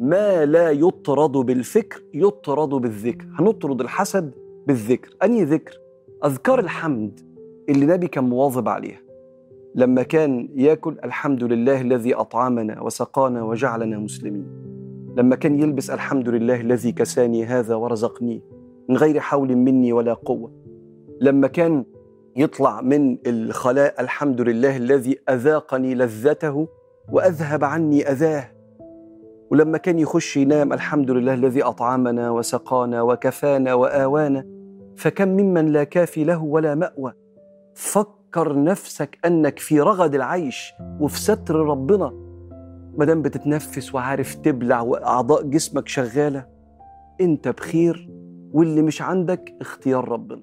ما لا يطرد بالفكر يطرد بالذكر. هنطرد الحسد بالذكر. أنهي ذكر؟ أذكار الحمد اللي النبي كان مواظب عليها. لما كان ياكل الحمد لله الذي أطعمنا وسقانا وجعلنا مسلمين. لما كان يلبس الحمد لله الذي كساني هذا ورزقنيه من غير حول مني ولا قوة. لما كان يطلع من الخلاء الحمد لله الذي أذاقني لذته وأذهب عني أذاه. ولما كان يخش ينام الحمد لله الذي أطعمنا وسقانا وكفانا وآوانا فكم ممن لا كافي له ولا مأوى. فكر نفسك أنك في رغد العيش وفي ستر ربنا. مادام بتتنفس وعارف تبلع وأعضاء جسمك شغالة أنت بخير واللي مش عندك اختيار ربنا.